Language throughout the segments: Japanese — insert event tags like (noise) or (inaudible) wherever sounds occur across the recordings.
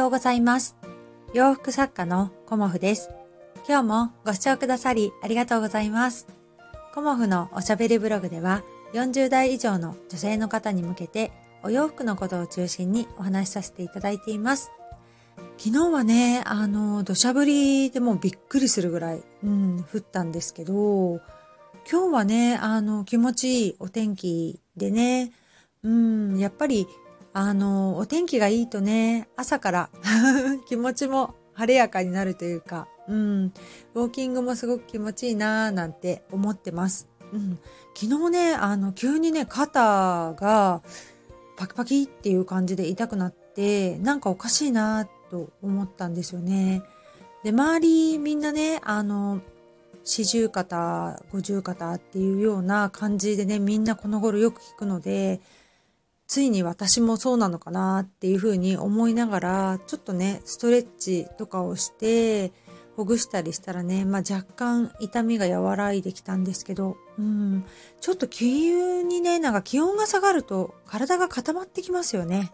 ようございます。洋服作家のコモフです。今日もご視聴くださりありがとうございます。コモフのおしゃべりブログでは40代以上の女性の方に向けてお洋服のことを中心にお話しさせていただいています。昨日はね、あの、土砂降りでもびっくりするぐらい、うん、降ったんですけど、今日はね、あの、気持ちいいお天気でね、うん、やっぱり、あの、お天気がいいとね、朝から (laughs) 気持ちも晴れやかになるというか、うん、ウォーキングもすごく気持ちいいなーなんて思ってます。うん、昨日ね、あの、急にね、肩がパキパキっていう感じで痛くなって、なんかおかしいなと思ったんですよね。で、周りみんなね、あの、四十肩、五十肩っていうような感じでね、みんなこの頃よく聞くので、ついに私もそうなのかなっていうふうに思いながら、ちょっとね、ストレッチとかをして、ほぐしたりしたらね、まあ若干痛みが和らいできたんですけど、うん、ちょっと急にね、なんか気温が下がると体が固まってきますよね。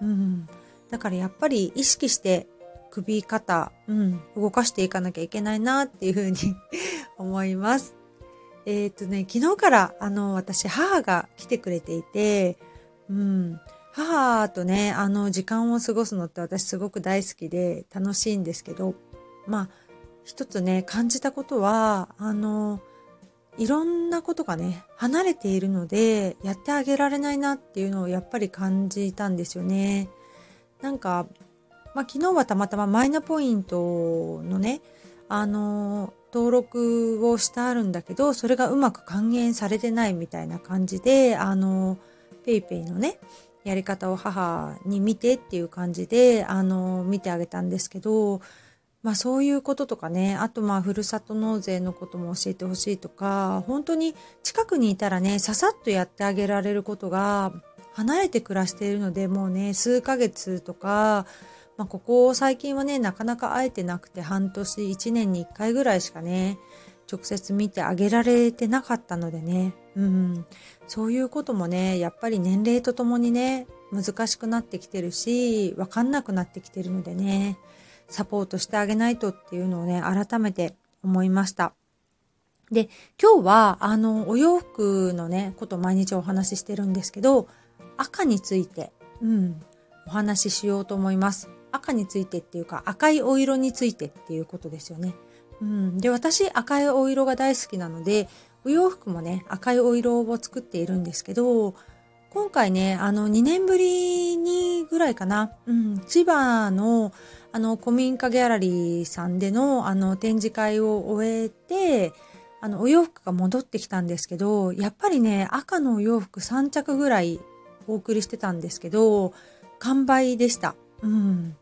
うん。だからやっぱり意識して首、肩、うん、動かしていかなきゃいけないなっていうふうに (laughs) 思います。えっ、とね、昨日からあの、私、母が来てくれていて、うん、母とね、あの、時間を過ごすのって私すごく大好きで楽しいんですけど、まあ、一つね、感じたことは、あの、いろんなことがね、離れているので、やってあげられないなっていうのをやっぱり感じたんですよね。なんか、まあ、昨日はたまたまマイナポイントのね、あの、登録をしてあるんだけど、それがうまく還元されてないみたいな感じで、あの、イペイのね、やり方を母に見てっていう感じで、あの、見てあげたんですけど、まあそういうこととかね、あとまあふるさと納税のことも教えてほしいとか、本当に近くにいたらね、ささっとやってあげられることが、離れて暮らしているので、もうね、数ヶ月とか、まあここ最近はね、なかなか会えてなくて半年、一年に一回ぐらいしかね、直接見てあげられてなかったのでね、うん、そういうこともね、やっぱり年齢とともにね、難しくなってきてるし、わかんなくなってきてるのでね、サポートしてあげないとっていうのをね、改めて思いました。で、今日は、あの、お洋服のね、こと毎日お話ししてるんですけど、赤について、うん、お話ししようと思います。赤についてっていうか、赤いお色についてっていうことですよね。うん、で、私、赤いお色が大好きなので、お洋服もね、赤いお色を作っているんですけど、今回ね、あの、2年ぶりにぐらいかな、うん、千葉の、あの、古民家ギャラリーさんでの、あの、展示会を終えて、あの、お洋服が戻ってきたんですけど、やっぱりね、赤のお洋服3着ぐらいお送りしてたんですけど、完売でした。うん。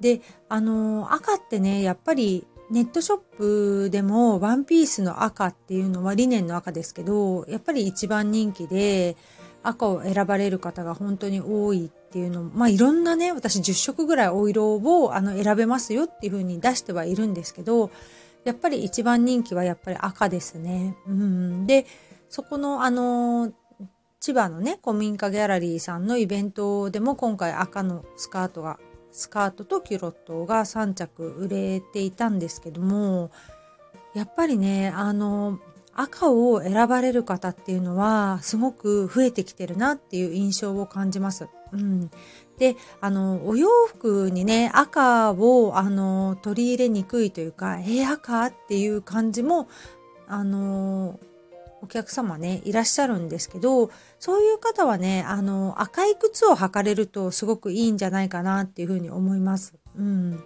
で、あの、赤ってね、やっぱりネットショップでもワンピースの赤っていうのはリネンの赤ですけど、やっぱり一番人気で赤を選ばれる方が本当に多いっていうのもまあいろんなね、私10色ぐらいお色をあの選べますよっていう風に出してはいるんですけど、やっぱり一番人気はやっぱり赤ですね。うん。で、そこのあの、千葉のね、古民家ギャラリーさんのイベントでも今回赤のスカートがスカートとキュロットが3着売れていたんですけどもやっぱりねあの赤を選ばれる方っていうのはすごく増えてきてるなっていう印象を感じます。うん、であのお洋服にね赤をあの取り入れにくいというか「えー、赤?」っていう感じもあのお客様ね、いらっしゃるんですけど、そういう方はね、あの、赤い靴を履かれるとすごくいいんじゃないかなっていうふうに思います。うん。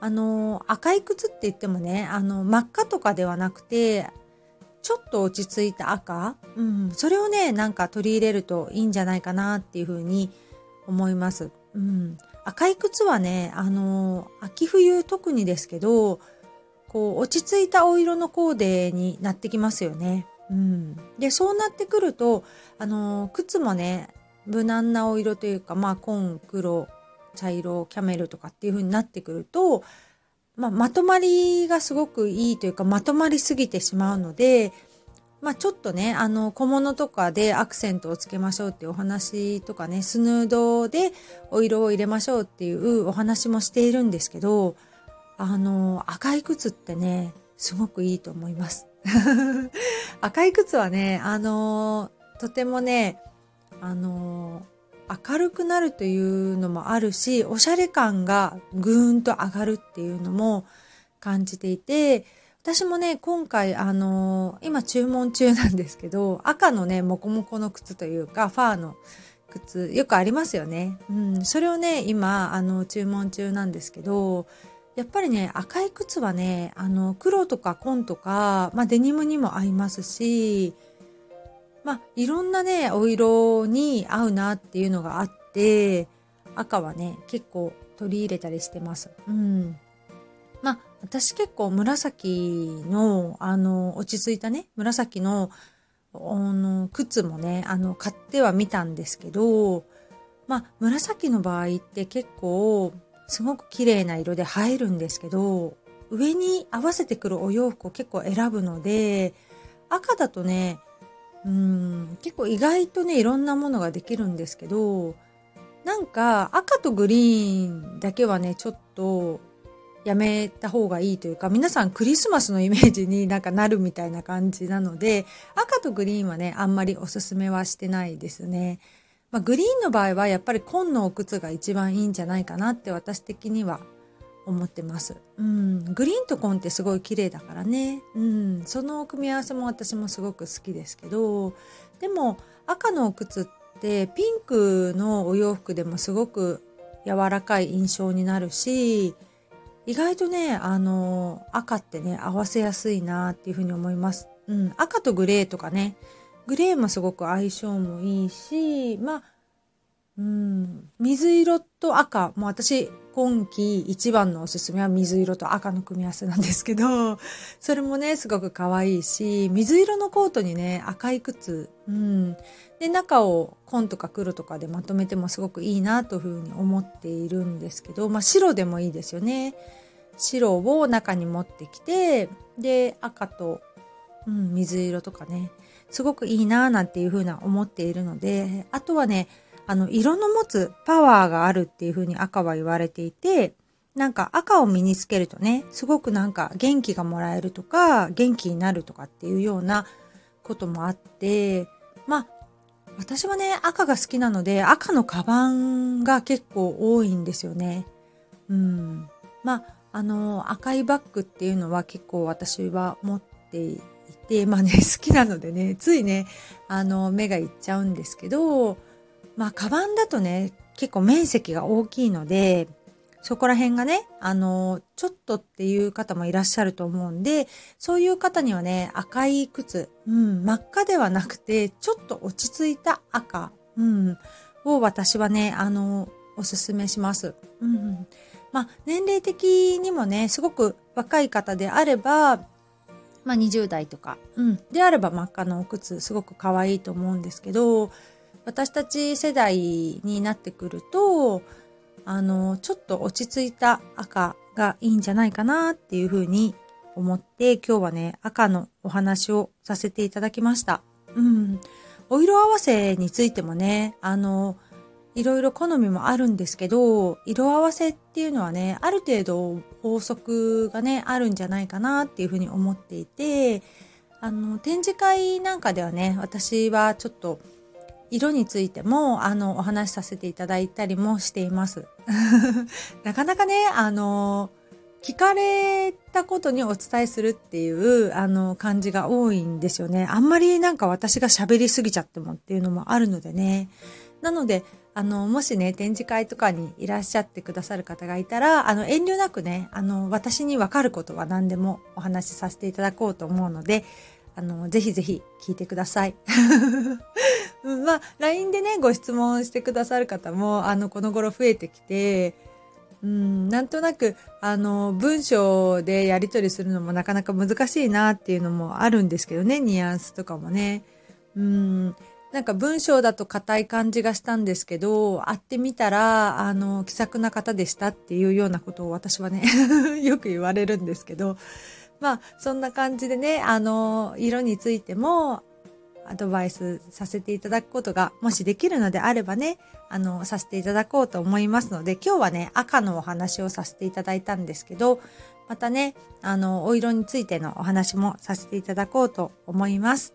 あの、赤い靴って言ってもね、あの、真っ赤とかではなくて、ちょっと落ち着いた赤、うん、それをね、なんか取り入れるといいんじゃないかなっていうふうに思います。うん。赤い靴はね、あの、秋冬特にですけど、こう、落ち着いたお色のコーデになってきますよね。うん、でそうなってくるとあの靴もね無難なお色というかまあ紺黒茶色キャメルとかっていう風になってくると、まあ、まとまりがすごくいいというかまとまりすぎてしまうのでまあちょっとね、あの小物とかでアクセントをつけましょうっていうお話とかね、スヌードでお色を入れましょうっていうお話もしているんですけど、あの、赤い靴ってね、すごくいいと思います。(laughs) 赤い靴はね、あの、とてもね、あの、明るくなるというのもあるし、おしゃれ感がぐーんと上がるっていうのも感じていて、私もね、今回、あのー、今注文中なんですけど、赤のね、もこもこの靴というか、ファーの靴、よくありますよね。うん、それをね、今、あの、注文中なんですけど、やっぱりね、赤い靴はね、あの、黒とか紺とか、まあ、デニムにも合いますし、まあ、いろんなね、お色に合うなっていうのがあって、赤はね、結構取り入れたりしてます。うん。まあ、私結構紫の、あの、落ち着いたね、紫の、あの、靴もね、あの、買ってはみたんですけど、まあ、紫の場合って結構、すごく綺麗な色で映えるんですけど、上に合わせてくるお洋服を結構選ぶので、赤だとね、うん、結構意外とね、いろんなものができるんですけど、なんか赤とグリーンだけはね、ちょっとやめた方がいいというか、皆さんクリスマスのイメージに (laughs) なんかなるみたいな感じなので、赤とグリーンはね、あんまりおすすめはしてないですね。まあ、グリーンの場合はやっぱり紺のお靴が一番いいんじゃないかなって私的には思ってます。うん、グリーンと紺ってすごい綺麗だからね。うん、その組み合わせも私もすごく好きですけど、でも赤のお靴ってピンクのお洋服でもすごく柔らかい印象になるし、意外とね、あの、赤ってね、合わせやすいなっていうふうに思います。うん、赤とグレーとかね、グレーもすごく相性もいいし、まあ、うん、水色と赤、もう私、今季一番のおすすめは水色と赤の組み合わせなんですけど、(laughs) それもね、すごく可愛いし、水色のコートにね、赤い靴、うん。で、中を紺とか黒とかでまとめてもすごくいいなというふうに思っているんですけど、まあ白でもいいですよね。白を中に持ってきて、で、赤と、うん、水色とかね、すごくいいなぁなんていうふうな思っているので、あとはね、あの、色の持つパワーがあるっていうふうに赤は言われていて、なんか赤を身につけるとね、すごくなんか元気がもらえるとか、元気になるとかっていうようなこともあって、まあ、私はね、赤が好きなので、赤のカバンが結構多いんですよね。うん。まあ、あの、赤いバッグっていうのは結構私は持っていて、まあね、(laughs) 好きなのでね、ついね、あの、目がいっちゃうんですけど、まあ、カバンだとね、結構面積が大きいので、そこら辺がね、あの、ちょっとっていう方もいらっしゃると思うんで、そういう方にはね、赤い靴、うん、真っ赤ではなくて、ちょっと落ち着いた赤、うん、を私はね、あの、おすすめします。うん。まあ、年齢的にもね、すごく若い方であれば、まあ、20代とか、うん、であれば真っ赤のお靴、すごく可愛いと思うんですけど、私たち世代になってくると、あの、ちょっと落ち着いた赤がいいんじゃないかなっていうふうに思って、今日はね、赤のお話をさせていただきました。うん。お色合わせについてもね、あの、いろいろ好みもあるんですけど、色合わせっていうのはね、ある程度法則がね、あるんじゃないかなっていうふうに思っていて、あの、展示会なんかではね、私はちょっと色についても、あの、お話しさせていただいたりもしています。(laughs) なかなかね、あの、聞かれたことにお伝えするっていう、あの、感じが多いんですよね。あんまりなんか私が喋りすぎちゃってもっていうのもあるのでね。なので、あの、もしね、展示会とかにいらっしゃってくださる方がいたら、あの、遠慮なくね、あの、私にわかることは何でもお話しさせていただこうと思うので、あの、ぜひぜひ聞いてください。(laughs) まあ、LINE でね、ご質問してくださる方も、あの、この頃増えてきて、うん、なんとなく、あの、文章でやり取りするのもなかなか難しいなっていうのもあるんですけどね、ニュアンスとかもね。うん、なんか文章だと硬い感じがしたんですけど、会ってみたら、あの、気さくな方でしたっていうようなことを私はね (laughs) よく言われるんですけど、まあ、そんな感じでね、あの、色についても、アドバイスさせていただくことが、もしできるのであればね、あの、させていただこうと思いますので、今日はね、赤のお話をさせていただいたんですけど、またね、あの、お色についてのお話もさせていただこうと思います。